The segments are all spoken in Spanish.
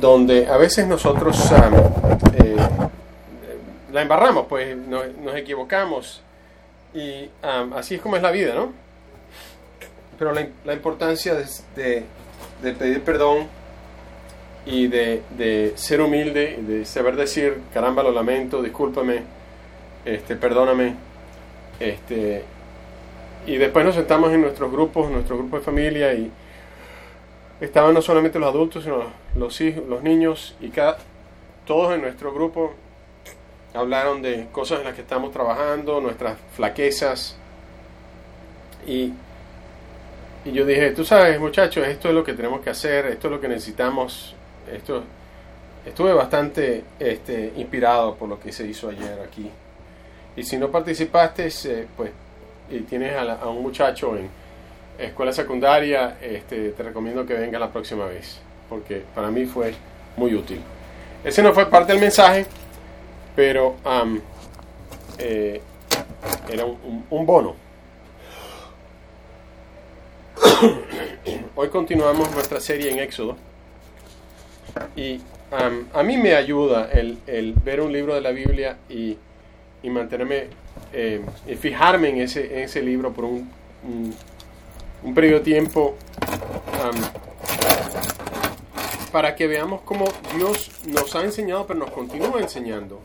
donde a veces nosotros eh, la embarramos, pues nos, equivocamos y así es como es la vida, ¿no? Pero la, importancia de, pedir perdón y de, ser humilde, de saber decir, caramba, lo lamento, discúlpame, este, perdóname, este, y después nos sentamos en nuestros grupos, en nuestro grupo de familia y estaban no solamente los adultos, sino los hijos, los niños y cada, todos en nuestro grupo hablaron de cosas en las que estamos trabajando, nuestras flaquezas. Y, y yo dije, tú sabes muchachos, esto es lo que tenemos que hacer, esto es lo que necesitamos, esto estuve bastante este, inspirado por lo que se hizo ayer aquí. Y si no participaste, pues y tienes a, un muchacho en escuela secundaria, este, te recomiendo que venga la próxima vez, porque para mí fue muy útil. Ese no fue parte del mensaje, pero eh, era un, bono. Hoy continuamos nuestra serie en Éxodo y a mí me ayuda el, ver un libro de la Biblia y, y mantenerme eh, fijarme en ese, libro por un, un, periodo de tiempo para que veamos cómo Dios nos ha enseñado, pero nos continúa enseñando.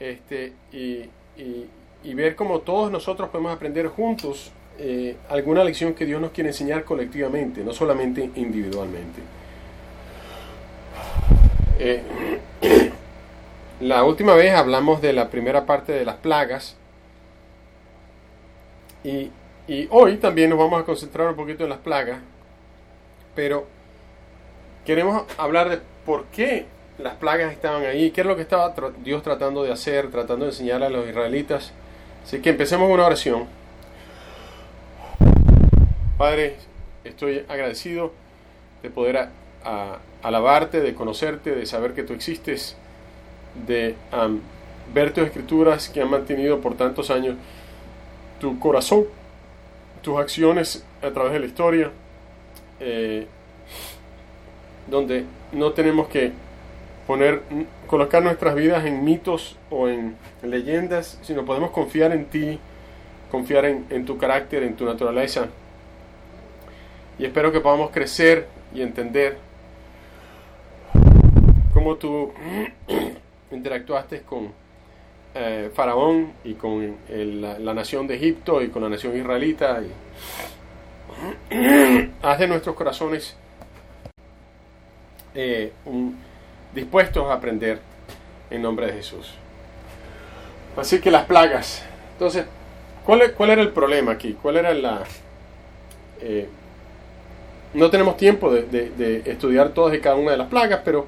Este, y, y, ver cómo todos nosotros podemos aprender juntos eh, alguna lección que Dios nos quiere enseñar colectivamente, no solamente individualmente. Eh, La última vez hablamos de la primera parte de las plagas y, hoy también nos vamos a concentrar un poquito en las plagas, pero queremos hablar de por qué las plagas estaban ahí, qué es lo que estaba Dios tratando de hacer, tratando de enseñar a los israelitas. Así que empecemos una oración. Padre, estoy agradecido de poder alabarte, de conocerte, de saber que tú existes de ver tus escrituras que han mantenido por tantos años tu corazón, tus acciones a través de la historia, eh, donde no tenemos que poner, colocar nuestras vidas en mitos o en leyendas, sino podemos confiar en ti, confiar en, tu carácter, en tu naturaleza. Y espero que podamos crecer y entender cómo tú interactuaste con eh, Faraón y con la, nación de Egipto y con la nación israelita. Y haz de nuestros corazones eh, dispuestos a aprender en nombre de Jesús. Así que las plagas. Entonces, ¿cuál, era el problema aquí? ¿Cuál era la... Eh, no tenemos tiempo de, de estudiar todas y cada una de las plagas, pero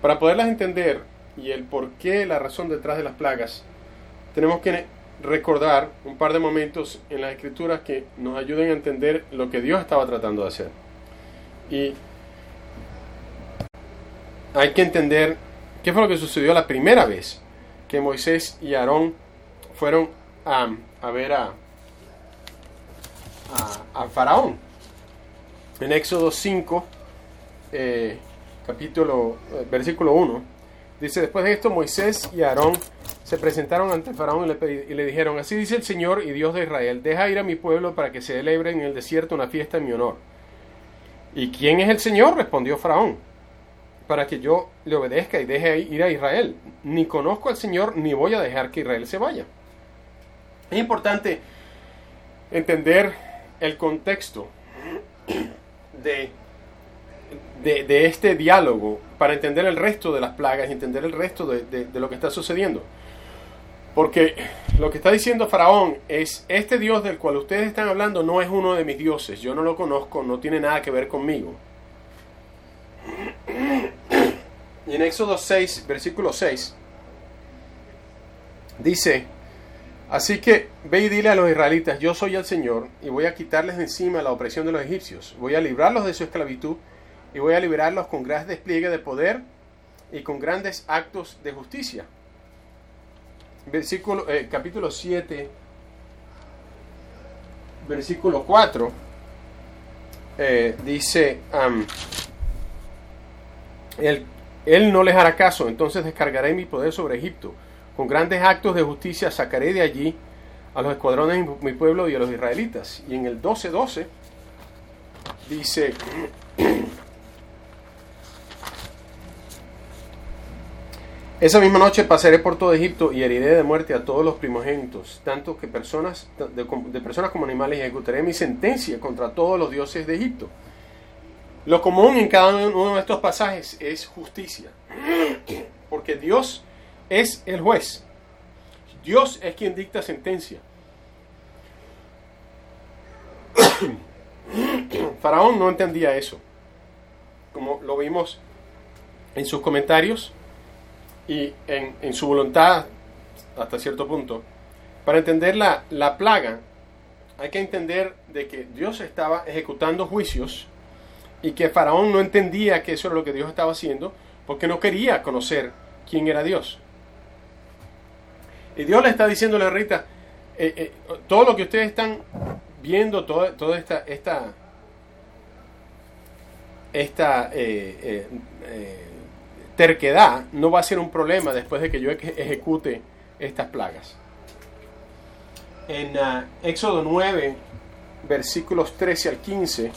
para poderlas entender, y el por qué, la razón detrás de las plagas, tenemos que recordar un par de momentos en las escrituras que nos ayuden a entender lo que Dios estaba tratando de hacer. Y hay que entender qué fue lo que sucedió la primera vez que Moisés y Aarón fueron a, ver a, a, Faraón. En Éxodo 5, eh, capítulo, eh, versículo 1 Dice, después de esto Moisés y Aarón se presentaron ante Faraón y le, y le, dijeron, así dice el Señor y Dios de Israel, deja ir a mi pueblo para que se celebre en el desierto una fiesta en mi honor. ¿Y quién es el Señor? respondió Faraón, para que yo le obedezca y deje ir a Israel. Ni conozco al Señor ni voy a dejar que Israel se vaya. Es importante entender el contexto de de, este diálogo para entender el resto de las plagas y entender el resto de, lo que está sucediendo. Porque lo que está diciendo Faraón es, este Dios del cual ustedes están hablando no es uno de mis dioses, yo no lo conozco, no tiene nada que ver conmigo. Y en Éxodo 6, versículo 6, dice, así que ve y dile a los israelitas, yo soy el Señor y voy a quitarles de encima la opresión de los egipcios, voy a librarlos de su esclavitud y voy a liberarlos con gran despliegue de poder y con grandes actos de justicia. Versículo, eh, capítulo 7, versículo 4, eh, dice, él, él no les hará caso, entonces descargaré mi poder sobre Egipto. Con grandes actos de justicia sacaré de allí a los escuadrones de mi pueblo y a los israelitas. Y en el 12.12 dice, esa misma noche pasaré por todo Egipto y heriré de muerte a todos los primogénitos, tanto que personas, de, de personas como animales, y ejecutaré mi sentencia contra todos los dioses de Egipto. Lo común en cada uno de estos pasajes es justicia, porque Dios es el juez. Dios es quien dicta sentencia. Faraón no entendía eso, como lo vimos en sus comentarios y en, su voluntad hasta cierto punto. Para entender la, la plaga, hay que entender de que Dios estaba ejecutando juicios y que Faraón no entendía que eso era lo que Dios estaba haciendo porque no quería conocer quién era Dios. Y Dios le está diciéndole a Rita, eh, eh, todo lo que ustedes están viendo, toda, toda esta, esta, esta eh, terquedad no va a ser un problema después de que yo ejecute estas plagas. En uh, Éxodo 9, versículos 13 al 15,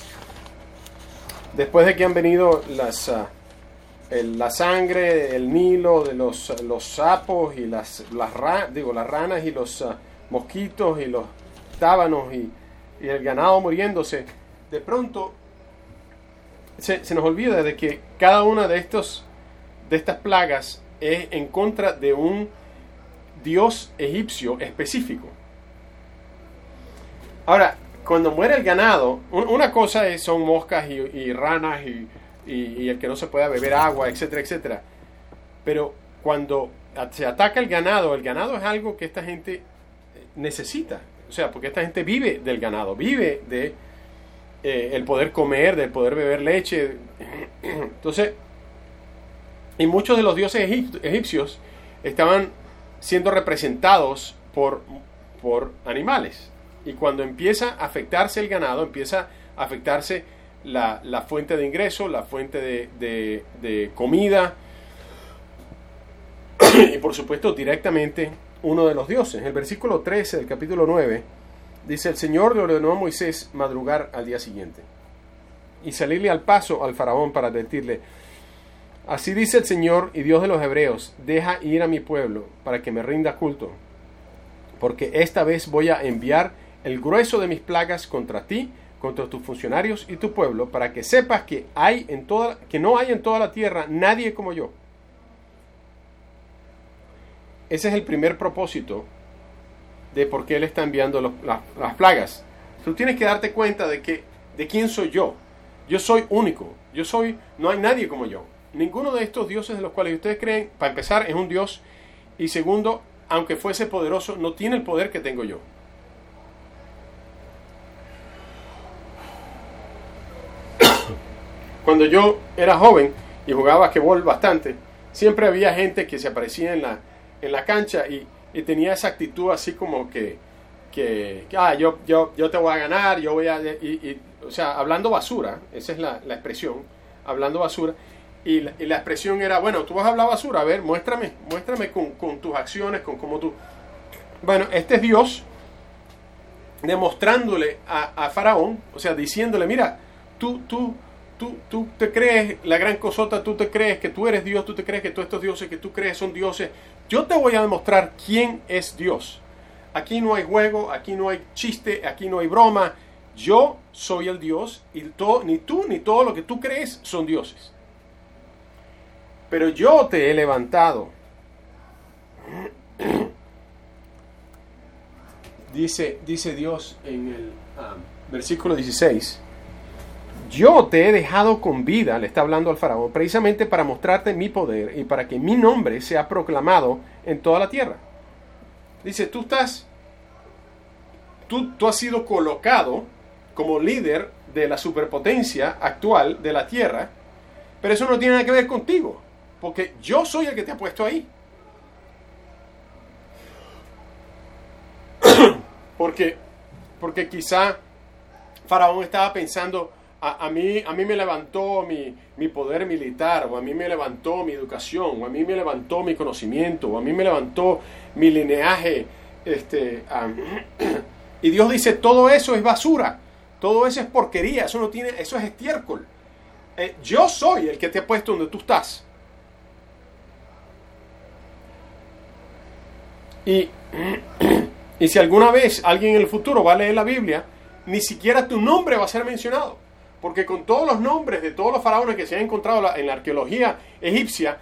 después de que han venido las... Uh, la sangre, el Nilo, de los, los sapos y las, las, digo, las ranas y los ah, mosquitos y los tábanos y, el ganado muriéndose, de pronto se, nos olvida de que cada una de, estos, de estas plagas es en contra de un dios egipcio específico. Ahora, cuando muere el ganado, una cosa es, son moscas y ranas y, el que no se pueda beber agua, etcétera, etcétera. Pero cuando se ataca el ganado, el ganado es algo que esta gente eh, necesita. O sea, porque esta gente vive del ganado, vive de eh, el poder comer, del poder beber leche. Entonces, y muchos de los dioses egipcios estaban siendo representados por, por animales. Y cuando empieza a afectarse el ganado, empieza a afectarse la, fuente de ingreso, la fuente de, comida y por supuesto directamente uno de los dioses. El versículo 13 del capítulo 9 dice, el Señor le ordenó a Moisés madrugar al día siguiente y salirle al paso al faraón para advertirle, así dice el Señor y Dios de los hebreos, deja ir a mi pueblo para que me rinda culto, porque esta vez voy a enviar el grueso de mis plagas contra ti contra tus funcionarios y tu pueblo, para que sepas que, hay en toda, que no hay en toda la tierra nadie como yo. Ese es el primer propósito de por qué Él está enviando las, plagas. Tú tienes que darte cuenta de, que, de quién soy yo. Yo soy único. Yo soy, no hay nadie como yo. Ninguno de estos dioses de los cuales ustedes creen, para empezar, es un dios. Y segundo, aunque fuese poderoso, no tiene el poder que tengo yo. Cuando yo era joven y jugaba basquetbol bastante, siempre había gente que se aparecía en la, en la cancha y, tenía esa actitud así como que, que, ah, yo, yo, yo te voy a ganar, yo voy a... Y, o sea, hablando basura, esa es la, expresión, hablando basura. Y la, y la, expresión era, bueno, tú vas a hablar basura, a ver, muéstrame, muéstrame con, con tus acciones, con cómo tú... Bueno, este es Dios demostrándole a, a Faraón, o sea, diciéndole, mira, tú, tú, tú, te crees la gran cosota, tú te crees que tú eres Dios, tú te crees que todos estos dioses que tú crees son dioses. Yo te voy a demostrar quién es Dios. Aquí no hay juego, aquí no hay chiste, aquí no hay broma. Yo soy el Dios y ni tú ni todo lo que tú crees son dioses. Pero yo te he levantado. Dice, dice Dios en el ah, versículo 16 yo te he dejado con vida, le está hablando al faraón, precisamente para mostrarte mi poder y para que mi nombre sea proclamado en toda la tierra. Dice, tú estás, tú, tú has sido colocado como líder de la superpotencia actual de la tierra, pero eso no tiene nada que ver contigo, porque yo soy el que te ha puesto ahí. porque, porque quizá Faraón estaba pensando, a, mí, a mí me levantó mi, mi, poder militar, o a mí me levantó mi educación, o a mí me levantó mi conocimiento, o a mí me levantó mi lineaje. Este, y Dios dice, todo eso es basura, todo eso es porquería, eso, no tiene, eso es estiércol. Eh, yo soy el que te ha puesto donde tú estás. Y, y si alguna vez alguien en el futuro va a leer la Biblia, ni siquiera tu nombre va a ser mencionado. Porque con todos los nombres de todos los faraones que se han encontrado en la arqueología egipcia,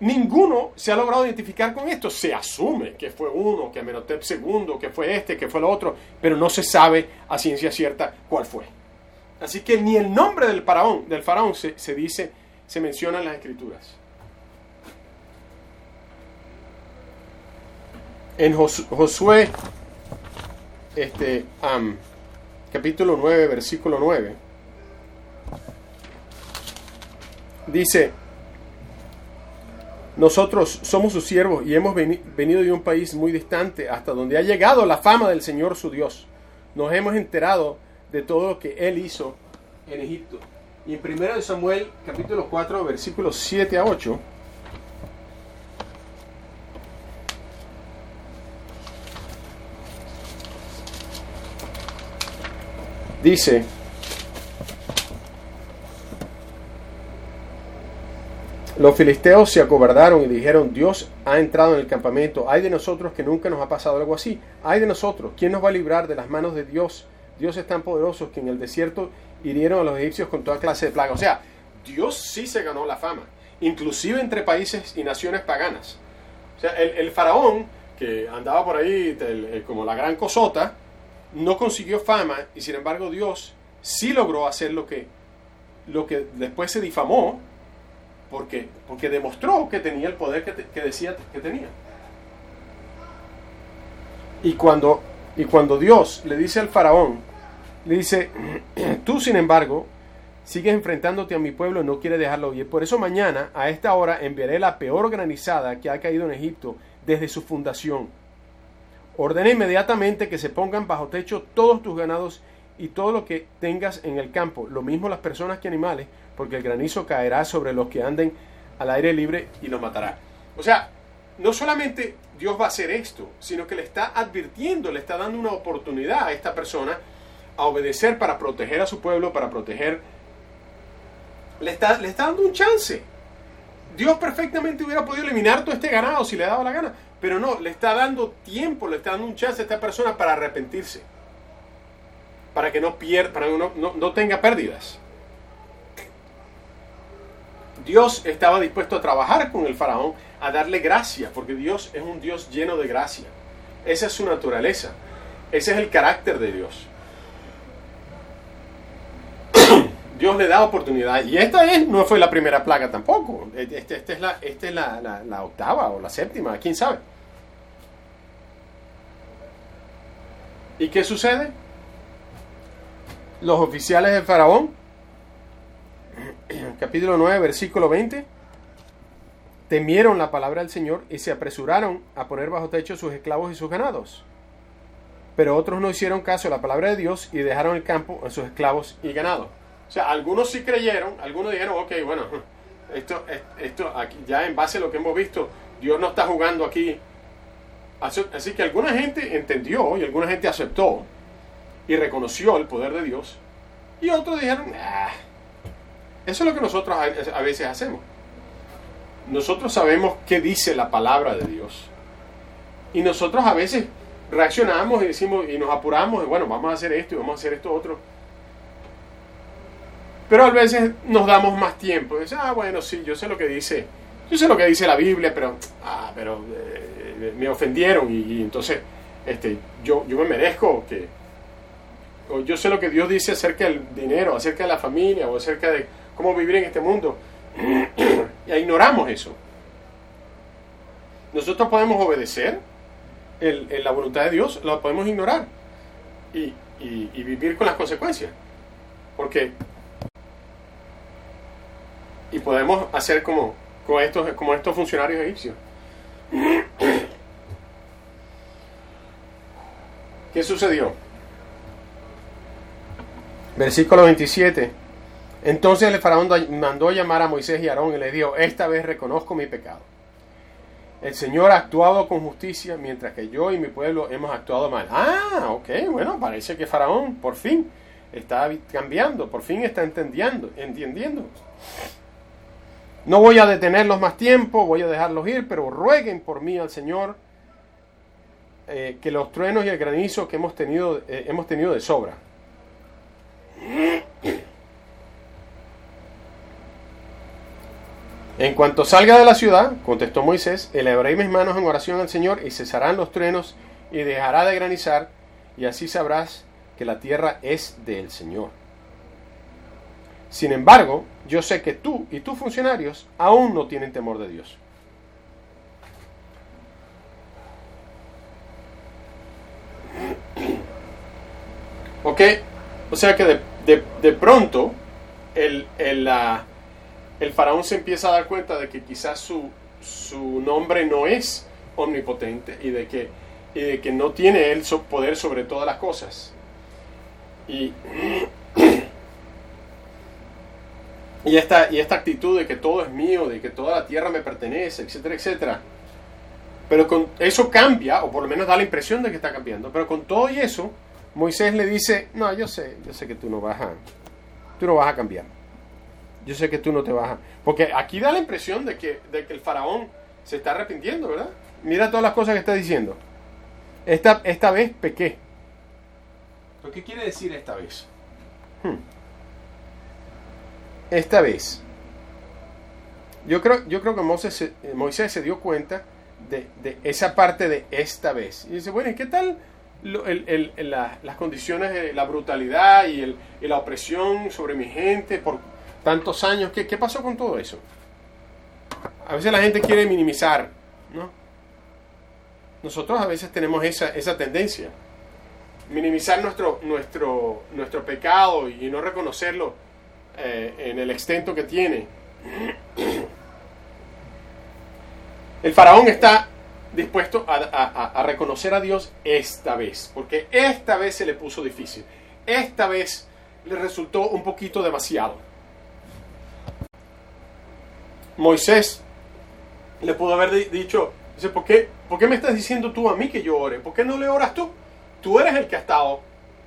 ninguno se ha logrado identificar con esto. Se asume que fue uno, que Amenhotep II, que fue este, que fue el otro, pero no se sabe a ciencia cierta cuál fue. Así que ni el nombre del faraón, del faraón se, dice, se menciona en las escrituras. En Josué, este, capítulo 9, versículo 9, dice, nosotros somos sus siervos y hemos venido de un país muy distante hasta donde ha llegado la fama del Señor su Dios. Nos hemos enterado de todo lo que Él hizo en Egipto. Y en 1 Samuel capítulo 4 versículos 7 a 8 dice, los filisteos se acobardaron y dijeron, Dios ha entrado en el campamento, hay de nosotros que nunca nos ha pasado algo así, hay de nosotros, ¿quién nos va a librar de las manos de Dios? Dios es tan poderoso que en el desierto hirieron a los egipcios con toda clase de plagas. O sea, Dios sí se ganó la fama, inclusive entre países y naciones paganas. O sea, el, faraón, que andaba por ahí como la gran cosota, no consiguió fama y sin embargo Dios sí logró hacer lo que, lo que después se difamó porque, porque demostró que tenía el poder que, que decía que tenía. Y cuando, y cuando Dios le dice al faraón, le dice, tú sin embargo, sigues enfrentándote a mi pueblo y no quieres dejarlo ir. Por eso mañana, a esta hora, enviaré la peor granizada que ha caído en Egipto desde su fundación. Ordena inmediatamente que se pongan bajo techo todos tus ganados y todo lo que tengas en el campo, lo mismo las personas que animales, porque el granizo caerá sobre los que anden al aire libre y los matará. O sea, no solamente Dios va a hacer esto, sino que le está advirtiendo, le está dando una oportunidad a esta persona a obedecer para proteger a su pueblo, para proteger... Le está, le está dando un chance. Dios perfectamente hubiera podido eliminar todo este ganado si le daba la gana, pero no, le está dando tiempo, le está dando un chance a esta persona para arrepentirse, para que no pierda, para que no, no tenga pérdidas. Dios estaba dispuesto a trabajar con el faraón, a darle gracia, porque Dios es un Dios lleno de gracia. Esa es su naturaleza. Ese es el carácter de Dios. Dios le da oportunidad. Y esta es, no fue la primera plaga tampoco. Esta este es, la, este es la, octava o la séptima, quién sabe. ¿Y qué sucede? Los oficiales del faraón, capítulo 9, versículo 20, temieron la palabra del Señor y se apresuraron a poner bajo techo sus esclavos y sus ganados. Pero otros no hicieron caso a la palabra de Dios y dejaron el campo a sus esclavos y ganado. O sea, algunos sí creyeron, algunos dijeron, ok, bueno, esto, esto ya en base a lo que hemos visto, Dios no está jugando aquí. Así, que alguna gente entendió y alguna gente aceptó y reconoció el poder de Dios. Y otros dijeron, ah, eso es lo que nosotros a, veces hacemos. Nosotros sabemos qué dice la palabra de Dios. Y nosotros a veces reaccionamos y decimos y nos apuramos y bueno, vamos a hacer esto y vamos a hacer esto otro. Pero a veces nos damos más tiempo. Dice, ah, bueno, sí, yo sé lo que dice. Yo sé lo que dice la Biblia, pero, ah, pero eh, me ofendieron y, entonces este, yo, yo me merezco que... O yo sé lo que Dios dice acerca del dinero, acerca de la familia o acerca de cómo vivir en este mundo. y ignoramos eso. Nosotros podemos obedecer la voluntad de Dios, lo podemos ignorar y, vivir con las consecuencias. Porque y podemos hacer como, como, estos, como estos funcionarios egipcios. ¿Qué sucedió? Versículo 27. Entonces el faraón mandó llamar a Moisés y Aarón y le dijo, esta vez reconozco mi pecado. El Señor ha actuado con justicia mientras que yo y mi pueblo hemos actuado mal. Ah, ok, bueno, parece que Faraón por fin está cambiando, por fin está entendiendo, entendiendo. No voy a detenerlos más tiempo, voy a dejarlos ir, pero rueguen por mí al Señor eh, que los truenos y el granizo que hemos tenido, eh, hemos tenido de sobra. En cuanto salga de la ciudad, contestó Moisés, elevaré mis manos en oración al Señor y cesarán los truenos y dejará de granizar, y así sabrás que la tierra es del Señor. Sin embargo, yo sé que tú y tus funcionarios aún no tienen temor de Dios. Ok, o sea que de, pronto el, el, el faraón se empieza a dar cuenta de que quizás su, su nombre no es omnipotente y de que, de que no tiene él poder sobre todas las cosas. Y, y, esta, y esta actitud de que todo es mío, de que toda la tierra me pertenece, etcétera, etcétera. Pero con eso cambia, o por lo menos da la impresión de que está cambiando. Pero con todo y eso, Moisés le dice, no, yo sé, yo sé que tú no vas a, tú no vas a cambiar yo sé que tú no te vas a... Porque aquí da la impresión de que, de que el faraón se está arrepintiendo, ¿verdad? Mira todas las cosas que está diciendo. Esta, esta vez pequé. ¿Pero qué quiere decir esta vez? Hmm. Esta vez. Yo creo, yo creo que Moisés, Moisés se dio cuenta de, de, esa parte de esta vez. Y dice, bueno, ¿y qué tal el, el, las condiciones de la brutalidad y, y la opresión sobre mi gente por, tantos años. ¿Qué, ¿Qué pasó con todo eso? A veces la gente quiere minimizar, ¿no? Nosotros a veces tenemos esa, esa tendencia. Minimizar nuestro, nuestro, nuestro pecado y no reconocerlo eh, en el extento que tiene. El faraón está dispuesto a, a, reconocer a Dios esta vez, porque esta vez se le puso difícil, esta vez le resultó un poquito demasiado. Moisés le pudo haber dicho, dice, ¿por qué, ¿por qué me estás diciendo tú a mí que yo ore? ¿Por qué no le oras tú? Tú eres el que ha estado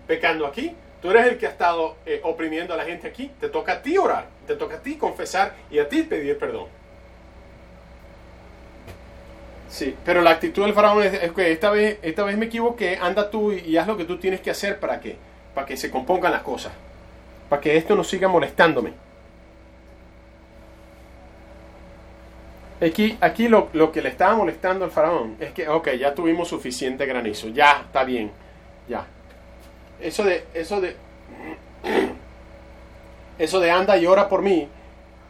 pecando aquí, tú eres el que ha estado eh, oprimiendo a la gente aquí, te toca a ti orar, te toca a ti confesar y a ti pedir perdón. Sí, pero la actitud del faraón es, que esta vez, esta vez me equivoqué, anda tú y, haz lo que tú tienes que hacer para que, para que se compongan las cosas, para que esto no siga molestándome. Aquí, aquí lo, que le estaba molestando al faraón es que, ok, ya tuvimos suficiente granizo, ya está bien, ya. Eso de, eso de, eso de anda y ora por mí,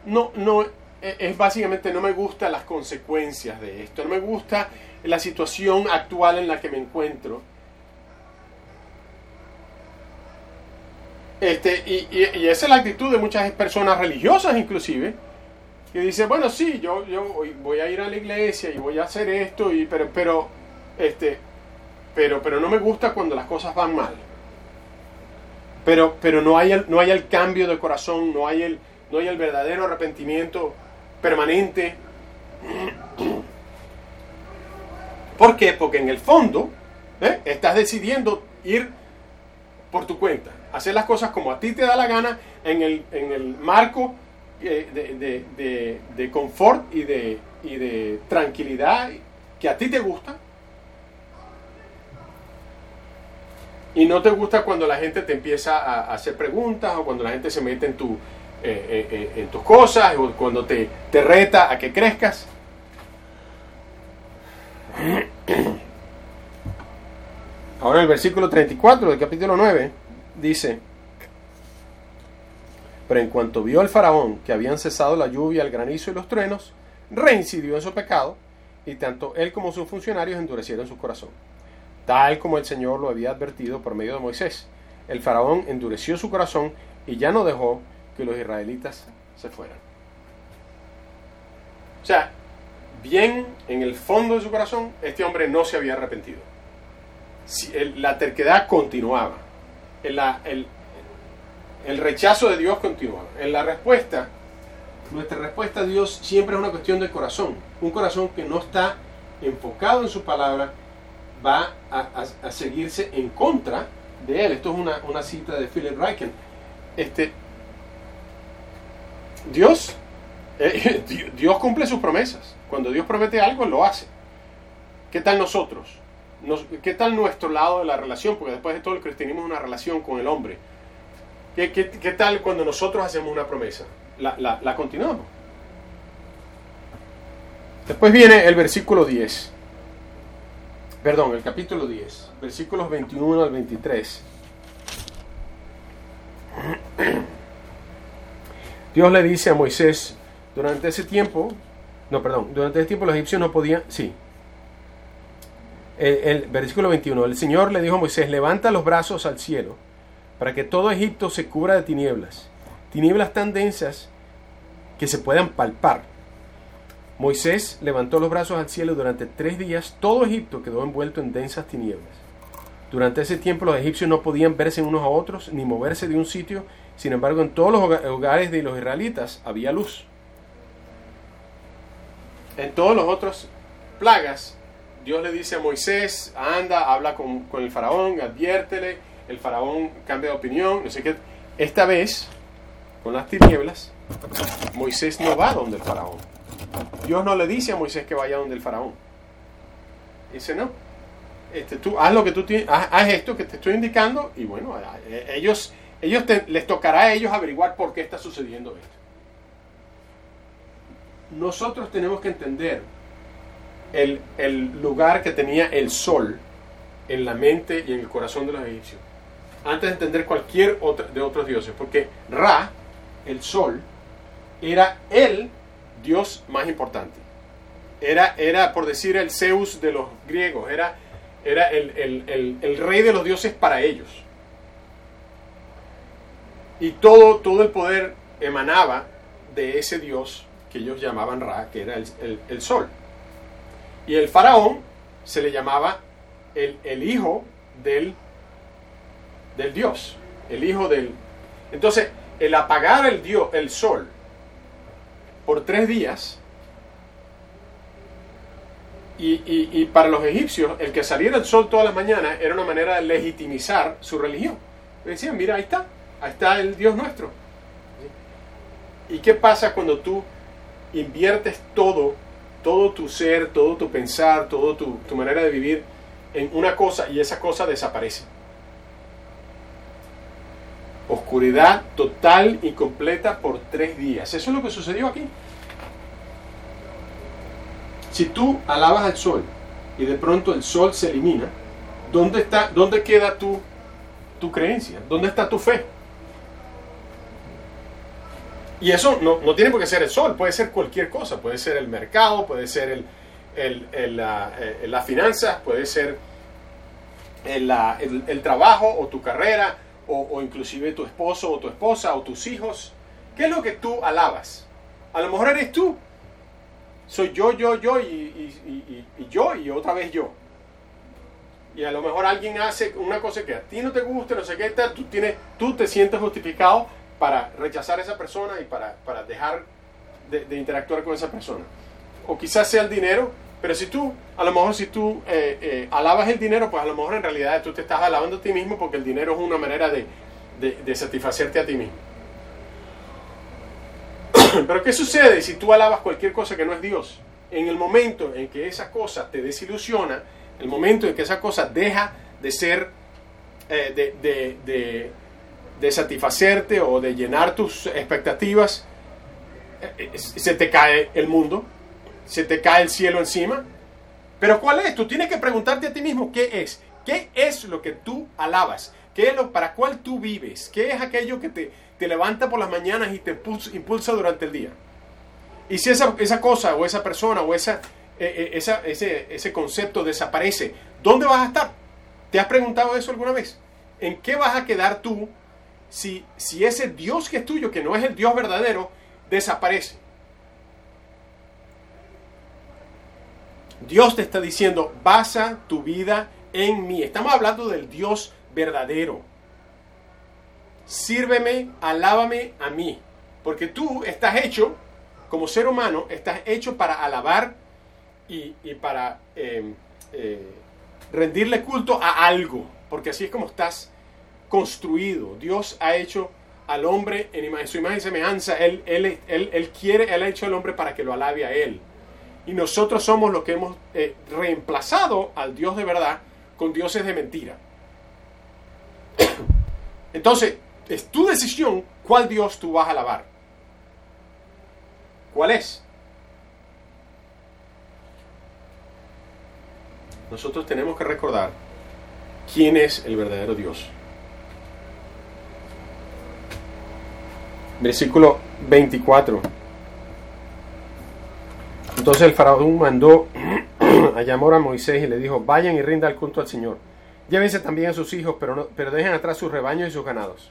no, no, es básicamente no me gustan las consecuencias de esto, no me gusta la situación actual en la que me encuentro. Este, y, y esa es la actitud de muchas personas religiosas inclusive, que dice, bueno, sí, yo, yo voy a ir a la iglesia y voy a hacer esto, y, pero, pero, este, pero, pero no me gusta cuando las cosas van mal. Pero, pero no, hay el, no hay el cambio de corazón, no hay el, no hay el verdadero arrepentimiento permanente. ¿Por qué? Porque en el fondo ¿eh? estás decidiendo ir por tu cuenta, hacer las cosas como a ti te da la gana en el, en el marco de, de, confort y de, y de tranquilidad que a ti te gusta. Y no te gusta cuando la gente te empieza a hacer preguntas o cuando la gente se mete en, tu, eh, eh, eh, en tus cosas cuando te, te reta a que crezcas. Ahora el versículo 34 del capítulo 9 dice, pero en cuanto vio al faraón que habían cesado la lluvia, el granizo y los truenos, reincidió en su pecado, y tanto él como sus funcionarios endurecieron su corazón, tal como el Señor lo había advertido por medio de Moisés. El faraón endureció su corazón y ya no dejó que los israelitas se fueran. O sea, bien en el fondo de su corazón, este hombre no se había arrepentido. Si, la terquedad continuaba. el, el rechazo de Dios continúa. En la respuesta, nuestra respuesta a Dios siempre es una cuestión del corazón. Un corazón que no está enfocado en su palabra va a, seguirse en contra de él. Esto es una, cita de Philip Reichen. Este, Dios, eh, Dios cumple sus promesas. Cuando Dios promete algo, lo hace. ¿Qué tal nosotros? ¿Qué tal nuestro lado de la relación? Porque después de todo el cristianismo es una relación con el hombre. ¿Qué, tal cuando nosotros hacemos una promesa? La, la continuamos. Después viene el versículo 10 perdón, el capítulo 10, versículos 21 al 23. Dios le dice a Moisés, durante ese tiempo, no, perdón, durante ese tiempo los egipcios no podían, sí. El, versículo 21, el Señor le dijo a Moisés, levanta los brazos al cielo, para que todo Egipto se cubra de tinieblas, tinieblas tan densas que se puedan palpar Moisés levantó los brazos al cielo durante tres días todo Egipto quedó envuelto en densas tinieblas. Durante ese tiempo los egipcios no podían verse unos a otros ni moverse de un sitio, sin embargo en todos los hogares de los israelitas había luz. En todos los otros plagas, Dios le dice a Moisés, anda, habla con, con el faraón, adviértele, el faraón cambia de opinión, no sé qué. Esta vez, con las tinieblas, Moisés no va donde el faraón. Dios no le dice a Moisés que vaya donde el faraón. Dice, no. Este, tú haz lo que tú haz, esto que te estoy indicando y bueno, ellos, ellos les tocará a ellos averiguar por qué está sucediendo esto. Nosotros tenemos que entender el, el lugar que tenía el sol en la mente y en el corazón de los egipcios antes de entender cualquier otro de otros dioses, porque Ra, el sol, era el Dios más importante. Era, era por decir, el Zeus de los griegos, era, era el, rey de los dioses para ellos. Y todo, todo el poder emanaba de ese Dios que ellos llamaban Ra, que era el, sol. Y el faraón se le llamaba el, hijo del, del Dios, el hijo del... Entonces, el apagar el, dios, el sol por tres días. Y, para los egipcios, el que saliera el sol todas las mañanas era una manera de legitimizar su religión. Decían, mira, ahí está, ahí está el Dios nuestro. ¿Y qué pasa cuando tú inviertes todo, todo tu ser, todo tu pensar, toda tu, tu manera de vivir en una cosa y esa cosa desaparece? Oscuridad total y completa por tres días. Eso es lo que sucedió aquí. Si tú alabas al sol y de pronto el sol se elimina, ¿dónde, está, dónde queda tu, tu creencia? ¿Dónde está tu fe? Y eso no, no, tiene por qué ser el sol, puede ser cualquier cosa, puede ser el mercado, puede ser el, el, la, eh, las finanzas, puede ser el, trabajo o tu carrera, o, inclusive tu esposo o tu esposa o tus hijos. ¿Qué es lo que tú alabas? A lo mejor eres tú. Soy yo, yo, yo y, yo y otra vez yo. Y a lo mejor alguien hace una cosa que a ti no te gusta, no sé qué tal, tú, tienes, tú te sientes justificado para rechazar a esa persona y para, para dejar de, interactuar con esa persona. O quizás sea el dinero, pero si tú, a lo mejor si tú eh, eh, alabas el dinero, pues a lo mejor en realidad tú te estás alabando a ti mismo porque el dinero es una manera de, de, satisfacerte a ti mismo. Pero ¿qué sucede si tú alabas cualquier cosa que no es Dios? En el momento en que esa cosa te desilusiona, el momento en que esa cosa deja de ser, eh, de, satisfacerte o de llenar tus expectativas, se te cae el mundo, se te cae el cielo encima. Pero ¿cuál es? Tú tienes que preguntarte a ti mismo qué es. ¿Qué es lo que tú alabas? ¿Qué es lo para cuál tú vives? ¿Qué es aquello que te, te levanta por las mañanas y te impulsa durante el día? Y si esa, esa cosa o esa persona o esa, e, e, esa, ese, ese concepto desaparece, ¿dónde vas a estar? ¿Te has preguntado eso alguna vez? ¿En qué vas a quedar tú si, ese Dios que es tuyo, que no es el Dios verdadero, desaparece? Dios te está diciendo, basa tu vida en mí. Estamos hablando del Dios verdadero. sírveme, alábame a mí. Porque tú estás hecho, como ser humano, estás hecho para alabar y, para eh, eh, rendirle culto a algo. Porque así es como estás construido. Dios ha hecho al hombre en, su imagen y semejanza. Él, él, él, quiere, Él ha hecho al hombre para que lo alabe a Él. Y nosotros somos los que hemos eh, reemplazado al Dios de verdad con dioses de mentira. Entonces, es tu decisión cuál Dios tú vas a alabar. ¿Cuál es? Nosotros tenemos que recordar quién es el verdadero Dios. Versículo 24. Entonces el faraón mandó a llamar a Moisés y le dijo, vayan y rinda el culto al Señor. Llévense también a sus hijos, pero, no, pero dejen atrás sus rebaños y sus ganados.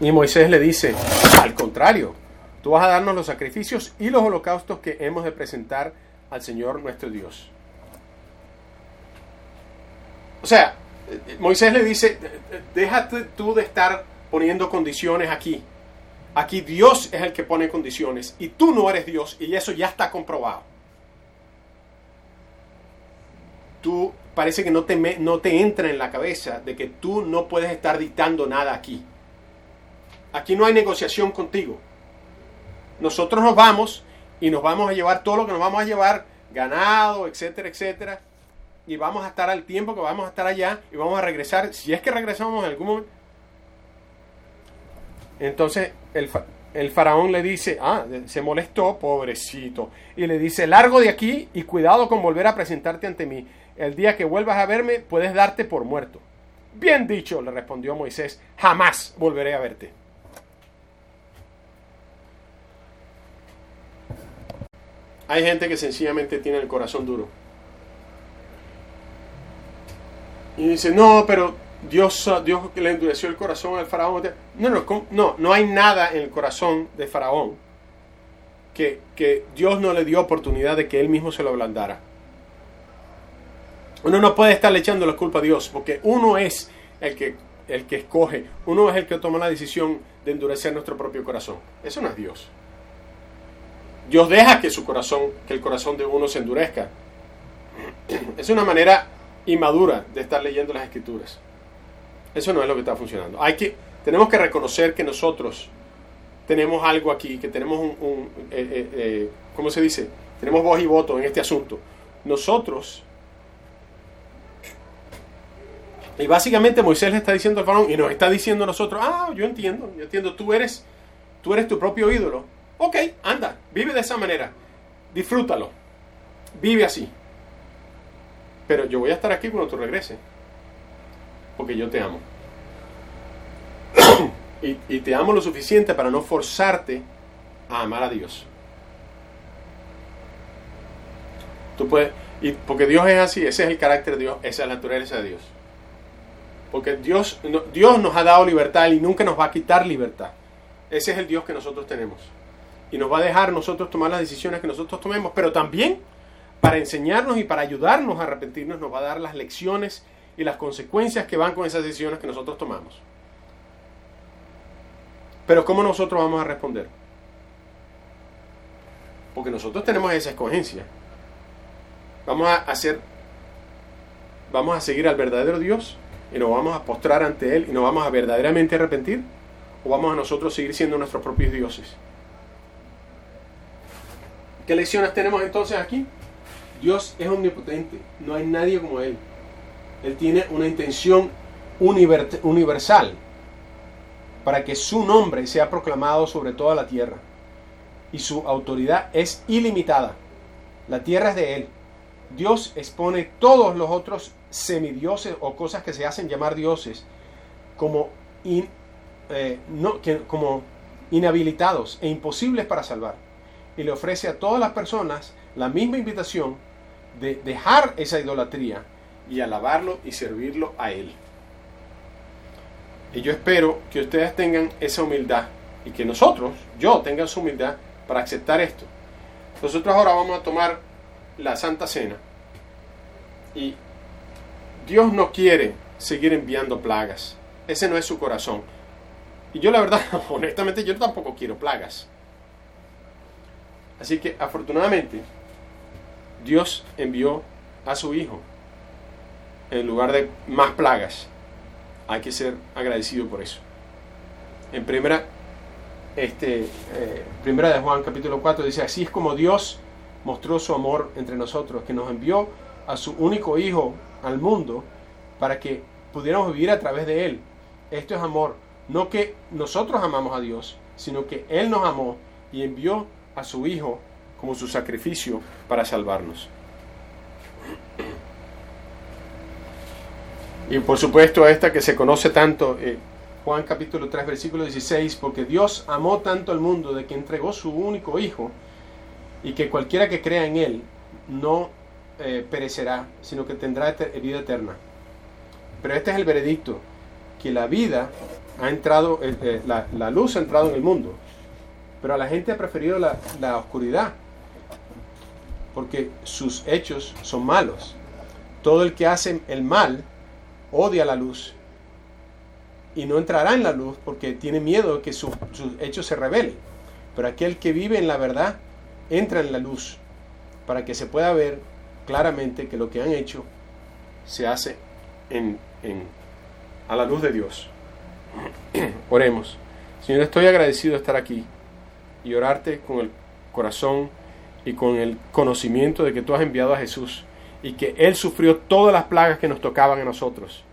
Y Moisés le dice, al contrario, tú vas a darnos los sacrificios y los holocaustos que hemos de presentar al Señor nuestro Dios. O sea, Moisés le dice, déjate tú de estar poniendo condiciones aquí. Aquí Dios es el que pone condiciones y tú no eres Dios y eso ya está comprobado. Tú parece que no te, no te entra en la cabeza de que tú no puedes estar dictando nada aquí. Aquí no hay negociación contigo. Nosotros nos vamos y nos vamos a llevar todo lo que nos vamos a llevar, ganado, etcétera, etcétera. Y vamos a estar al tiempo que vamos a estar allá y vamos a regresar. Si es que regresamos en algún momento, entonces el, faraón le dice, ah, se molestó, pobrecito, y le dice, largo de aquí y cuidado con volver a presentarte ante mí. El día que vuelvas a verme, puedes darte por muerto. Bien dicho, le respondió Moisés, jamás volveré a verte. Hay gente que sencillamente tiene el corazón duro. Y dice, no, pero Dios, Dios le endureció el corazón al faraón. No, no, no, no hay nada en el corazón de faraón que, que Dios no le dio oportunidad de que él mismo se lo ablandara. Uno no puede estarle echando la culpa a Dios, porque uno es el que, el que escoge, uno es el que toma la decisión de endurecer nuestro propio corazón. Eso no es Dios. Dios deja que su corazón, que el corazón de uno se endurezca. Es una manera inmadura de estar leyendo las escrituras. Eso no es lo que está funcionando. Hay que, tenemos que reconocer que nosotros tenemos algo aquí, que tenemos un, eh, eh, eh, ¿cómo se dice? Tenemos voz y voto en este asunto. Nosotros, y básicamente Moisés le está diciendo al faraón y nos está diciendo a nosotros, ah, yo entiendo, yo entiendo, tú eres, tú eres tu propio ídolo. Ok, anda, vive de esa manera, disfrútalo, vive así. Pero yo voy a estar aquí cuando tú regreses porque yo te amo. y, te amo lo suficiente para no forzarte a amar a Dios. Tú puedes, y porque Dios es así, ese es el carácter de Dios, esa es la naturaleza de Dios. Porque Dios, Dios nos ha dado libertad y nunca nos va a quitar libertad. Ese es el Dios que nosotros tenemos. Y nos va a dejar nosotros tomar las decisiones que nosotros tomemos, pero también para enseñarnos y para ayudarnos a arrepentirnos nos va a dar las lecciones y las consecuencias que van con esas decisiones que nosotros tomamos. Pero ¿cómo nosotros vamos a responder? Porque nosotros tenemos esa escogencia. Vamos a hacer, vamos a seguir al verdadero Dios y nos vamos a postrar ante Él y nos vamos a verdaderamente arrepentir o vamos a nosotros seguir siendo nuestros propios dioses. ¿Qué lecciones tenemos entonces aquí? Dios es omnipotente, no hay nadie como Él. Él tiene una intención universal para que su nombre sea proclamado sobre toda la tierra. Y su autoridad es ilimitada. La tierra es de Él. Dios expone todos los otros semidioses o cosas que se hacen llamar dioses como, eh, como inhabilitados e imposibles para salvar. Y le ofrece a todas las personas la misma invitación de dejar esa idolatría y alabarlo y servirlo a Él. Y yo espero que ustedes tengan esa humildad y que nosotros, yo, tenga esa humildad para aceptar esto. Nosotros ahora vamos a tomar la Santa Cena y Dios no quiere seguir enviando plagas. Ese no es su corazón. Y yo la verdad, honestamente, yo tampoco quiero plagas. Así que afortunadamente, Dios envió a su Hijo en lugar de más plagas. Hay que ser agradecido por eso. En primera, este, eh, primera de Juan capítulo 4 dice, así es como Dios mostró su amor entre nosotros, que nos envió a su único Hijo al mundo para que pudiéramos vivir a través de Él. Esto es amor. No que nosotros amamos a Dios, sino que Él nos amó y envió a su Hijo como su sacrificio para salvarnos. Y por supuesto esta que se conoce tanto, eh, Juan capítulo 3 versículo 16, porque Dios amó tanto al mundo de que entregó su único Hijo y que cualquiera que crea en Él no eh, perecerá, sino que tendrá vida eterna. Pero este es el veredicto, que la vida ha entrado, eh, la, luz ha entrado en el mundo, pero la gente ha preferido la oscuridad, porque sus hechos son malos. Todo el que hace el mal odia la luz y no entrará en la luz porque tiene miedo de que sus hechos se revelen. Pero aquel que vive en la verdad entra en la luz para que se pueda ver claramente que lo que han hecho se hace en, a la luz de Dios. Oremos. Señor, estoy agradecido de estar aquí y orarte con el corazón y con el conocimiento de que tú has enviado a Jesús y que Él sufrió todas las plagas que nos tocaban a nosotros.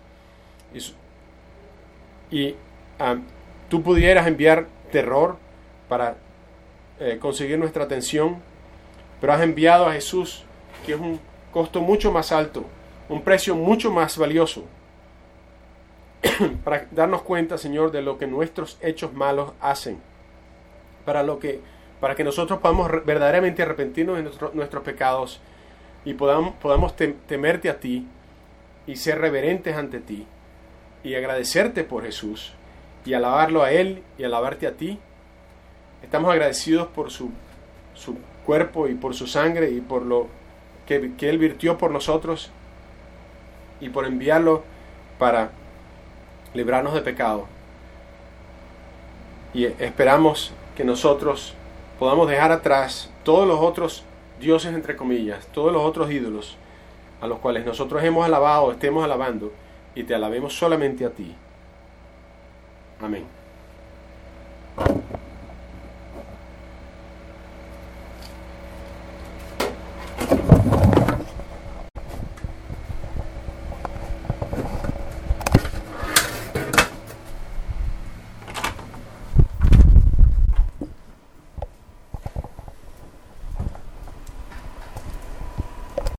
Y, tú pudieras enviar terror para eh, conseguir nuestra atención, pero has enviado a Jesús, que es un costo mucho más alto, un precio mucho más valioso, para darnos cuenta, Señor, de lo que nuestros hechos malos hacen, para, lo que, para que nosotros podamos verdaderamente arrepentirnos de nuestros pecados y podamos, podamos temerte a ti y ser reverentes ante ti y agradecerte por Jesús y alabarlo a Él y alabarte a ti. Estamos agradecidos por su, su cuerpo y por su sangre y por lo que, que Él virtió por nosotros y por enviarlo para librarnos de pecado. Y esperamos que nosotros podamos dejar atrás todos los otros dioses, entre comillas, todos los otros ídolos a los cuales nosotros hemos alabado, estemos alabando, y te alabemos solamente a ti. Amén.